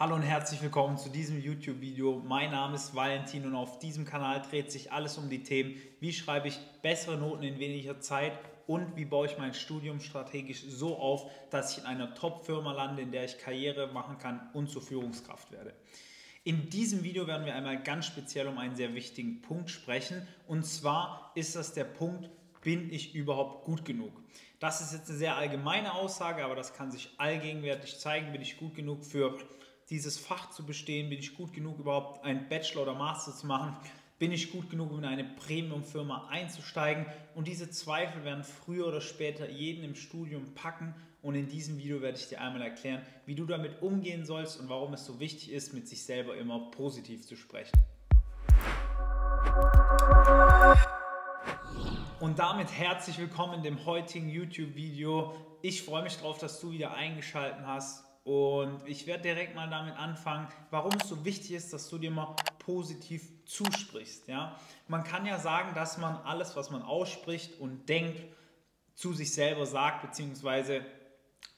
Hallo und herzlich willkommen zu diesem YouTube-Video. Mein Name ist Valentin und auf diesem Kanal dreht sich alles um die Themen, wie schreibe ich bessere Noten in weniger Zeit und wie baue ich mein Studium strategisch so auf, dass ich in einer Top-Firma lande, in der ich Karriere machen kann und zur Führungskraft werde. In diesem Video werden wir einmal ganz speziell um einen sehr wichtigen Punkt sprechen und zwar ist das der Punkt, bin ich überhaupt gut genug? Das ist jetzt eine sehr allgemeine Aussage, aber das kann sich allgegenwärtig zeigen, bin ich gut genug für dieses Fach zu bestehen? Bin ich gut genug, überhaupt einen Bachelor oder Master zu machen? Bin ich gut genug, um in eine Premium-Firma einzusteigen? Und diese Zweifel werden früher oder später jeden im Studium packen. Und in diesem Video werde ich dir einmal erklären, wie du damit umgehen sollst und warum es so wichtig ist, mit sich selber immer positiv zu sprechen. Und damit herzlich willkommen in dem heutigen YouTube-Video. Ich freue mich darauf, dass du wieder eingeschaltet hast und ich werde direkt mal damit anfangen, warum es so wichtig ist, dass du dir mal positiv zusprichst. Ja? Man kann ja sagen, dass man alles, was man ausspricht und denkt, zu sich selber sagt, beziehungsweise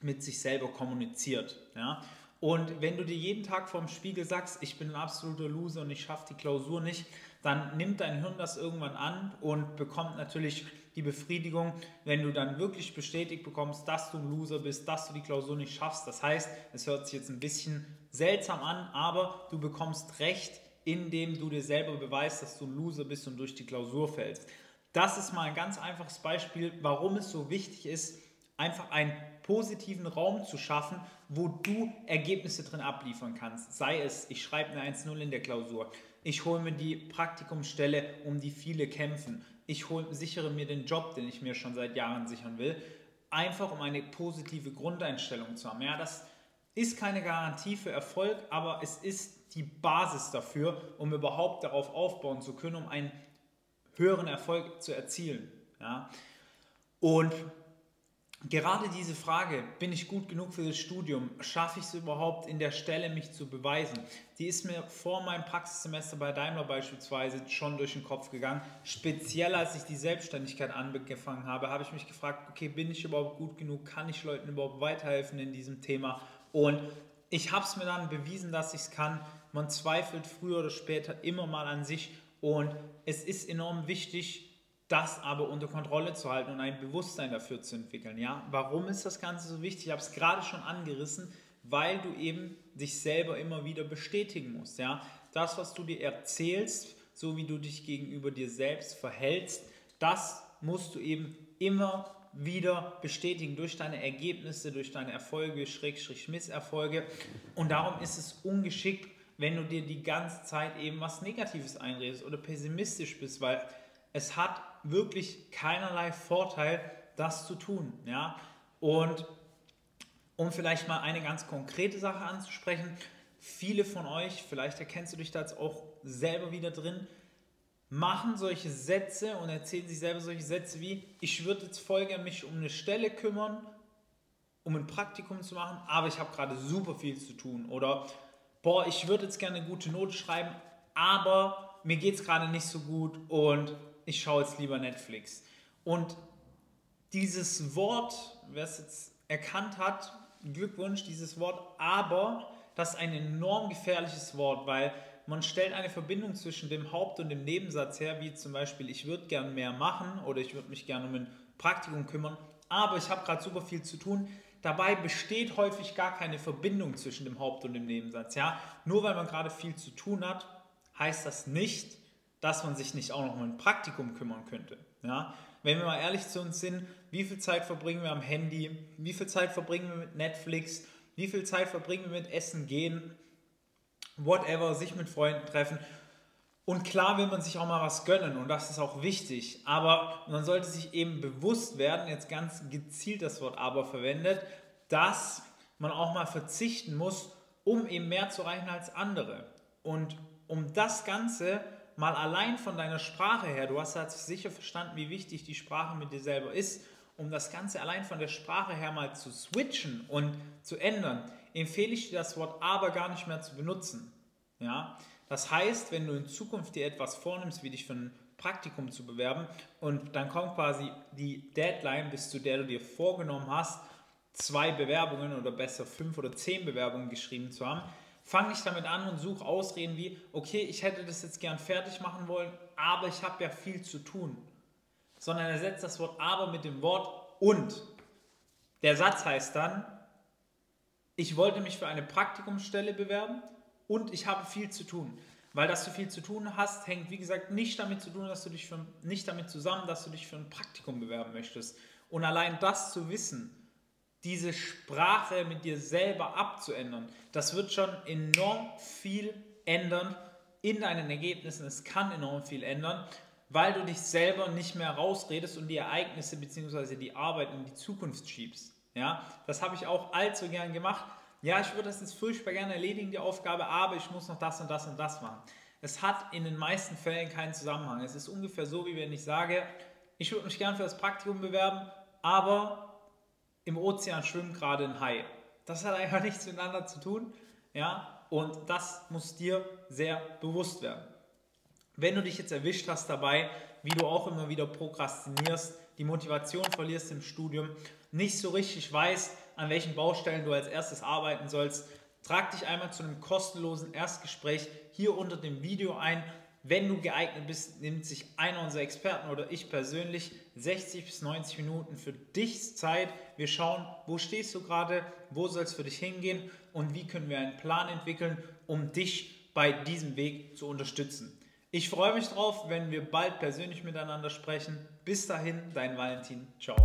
mit sich selber kommuniziert. Ja? Und wenn du dir jeden Tag vorm Spiegel sagst, ich bin ein absoluter Loser und ich schaffe die Klausur nicht, dann nimmt dein Hirn das irgendwann an und bekommt natürlich die Befriedigung, wenn du dann wirklich bestätigt bekommst, dass du ein Loser bist, dass du die Klausur nicht schaffst. Das heißt, es hört sich jetzt ein bisschen seltsam an, aber du bekommst Recht, indem du dir selber beweist, dass du ein Loser bist und durch die Klausur fällst. Das ist mal ein ganz einfaches Beispiel, warum es so wichtig ist, einfach einen positiven Raum zu schaffen, wo du Ergebnisse drin abliefern kannst. Sei es, ich schreibe eine 1-0 in der Klausur, ich hole mir die Praktikumsstelle, um die viele kämpfen, ich hol, sichere mir den Job, den ich mir schon seit Jahren sichern will, einfach um eine positive Grundeinstellung zu haben. Ja, das ist keine Garantie für Erfolg, aber es ist die Basis dafür, um überhaupt darauf aufbauen zu können, um einen höheren Erfolg zu erzielen. Ja? Und Gerade diese Frage, bin ich gut genug für das Studium, schaffe ich es überhaupt in der Stelle, mich zu beweisen, die ist mir vor meinem Praxissemester bei Daimler beispielsweise schon durch den Kopf gegangen. Speziell als ich die Selbstständigkeit angefangen habe, habe ich mich gefragt, okay, bin ich überhaupt gut genug, kann ich Leuten überhaupt weiterhelfen in diesem Thema? Und ich habe es mir dann bewiesen, dass ich es kann. Man zweifelt früher oder später immer mal an sich und es ist enorm wichtig, das aber unter Kontrolle zu halten und ein Bewusstsein dafür zu entwickeln. Ja? Warum ist das Ganze so wichtig? Ich habe es gerade schon angerissen, weil du eben dich selber immer wieder bestätigen musst. Ja? Das, was du dir erzählst, so wie du dich gegenüber dir selbst verhältst, das musst du eben immer wieder bestätigen durch deine Ergebnisse, durch deine Erfolge, Schrägstrich Misserfolge. Und darum ist es ungeschickt, wenn du dir die ganze Zeit eben was Negatives einredest oder pessimistisch bist, weil es hat wirklich keinerlei Vorteil, das zu tun. Ja? Und um vielleicht mal eine ganz konkrete Sache anzusprechen, viele von euch, vielleicht erkennst du dich da jetzt auch selber wieder drin, machen solche Sätze und erzählen sich selber solche Sätze wie, ich würde jetzt voll gerne mich um eine Stelle kümmern, um ein Praktikum zu machen, aber ich habe gerade super viel zu tun. Oder, boah, ich würde jetzt gerne eine gute Note schreiben, aber mir geht es gerade nicht so gut und ich schaue jetzt lieber Netflix. Und dieses Wort, wer es jetzt erkannt hat, Glückwunsch, dieses Wort aber, das ist ein enorm gefährliches Wort, weil man stellt eine Verbindung zwischen dem Haupt- und dem Nebensatz her, wie zum Beispiel, ich würde gern mehr machen oder ich würde mich gerne um ein Praktikum kümmern, aber ich habe gerade super viel zu tun. Dabei besteht häufig gar keine Verbindung zwischen dem Haupt- und dem Nebensatz. Ja? Nur weil man gerade viel zu tun hat, heißt das nicht, dass man sich nicht auch noch um ein Praktikum kümmern könnte. Ja? Wenn wir mal ehrlich zu uns sind, wie viel Zeit verbringen wir am Handy, wie viel Zeit verbringen wir mit Netflix, wie viel Zeit verbringen wir mit Essen gehen, whatever, sich mit Freunden treffen. Und klar will man sich auch mal was gönnen und das ist auch wichtig, aber man sollte sich eben bewusst werden, jetzt ganz gezielt das Wort aber verwendet, dass man auch mal verzichten muss, um eben mehr zu erreichen als andere. Und um das Ganze mal allein von deiner Sprache her, du hast halt sicher verstanden, wie wichtig die Sprache mit dir selber ist, um das Ganze allein von der Sprache her mal zu switchen und zu ändern, empfehle ich dir das Wort aber gar nicht mehr zu benutzen. Ja? Das heißt, wenn du in Zukunft dir etwas vornimmst, wie dich für ein Praktikum zu bewerben und dann kommt quasi die Deadline, bis zu der du dir vorgenommen hast, zwei Bewerbungen oder besser fünf oder zehn Bewerbungen geschrieben zu haben, Fang nicht damit an und such Ausreden wie, okay, ich hätte das jetzt gern fertig machen wollen, aber ich habe ja viel zu tun. Sondern ersetzt das Wort aber mit dem Wort und. Der Satz heißt dann, ich wollte mich für eine Praktikumsstelle bewerben und ich habe viel zu tun. Weil dass du viel zu tun hast, hängt wie gesagt nicht damit zu tun, dass du dich für, nicht damit zusammen, dass du dich für ein Praktikum bewerben möchtest. Und allein das zu wissen, diese Sprache mit dir selber abzuändern, das wird schon enorm viel ändern in deinen Ergebnissen. Es kann enorm viel ändern, weil du dich selber nicht mehr rausredest und die Ereignisse bzw. die Arbeit in die Zukunft schiebst. Ja, das habe ich auch allzu gern gemacht ja, ich würde das jetzt furchtbar gerne erledigen, die Aufgabe, aber ich muss noch das und das und das machen. Es hat in den meisten Fällen keinen Zusammenhang. Es ist ungefähr so, wie wenn ich sage, ich würde mich gerne für das Praktikum bewerben, aber im Ozean schwimmt gerade ein Hai. Das hat einfach nichts miteinander zu tun. Ja, und das muss dir sehr bewusst werden. Wenn du dich jetzt erwischt hast dabei, wie du auch immer wieder prokrastinierst, die Motivation verlierst im Studium, nicht so richtig weißt, an welchen Baustellen du als erstes arbeiten sollst, trag dich einmal zu einem kostenlosen Erstgespräch hier unter dem Video ein. Wenn du geeignet bist, nimmt sich einer unserer Experten oder ich persönlich 60 bis 90 Minuten für dich Zeit. Wir schauen, wo stehst du gerade, wo soll es für dich hingehen und wie können wir einen Plan entwickeln, um dich bei diesem Weg zu unterstützen. Ich freue mich drauf, wenn wir bald persönlich miteinander sprechen. Bis dahin, dein Valentin. Ciao.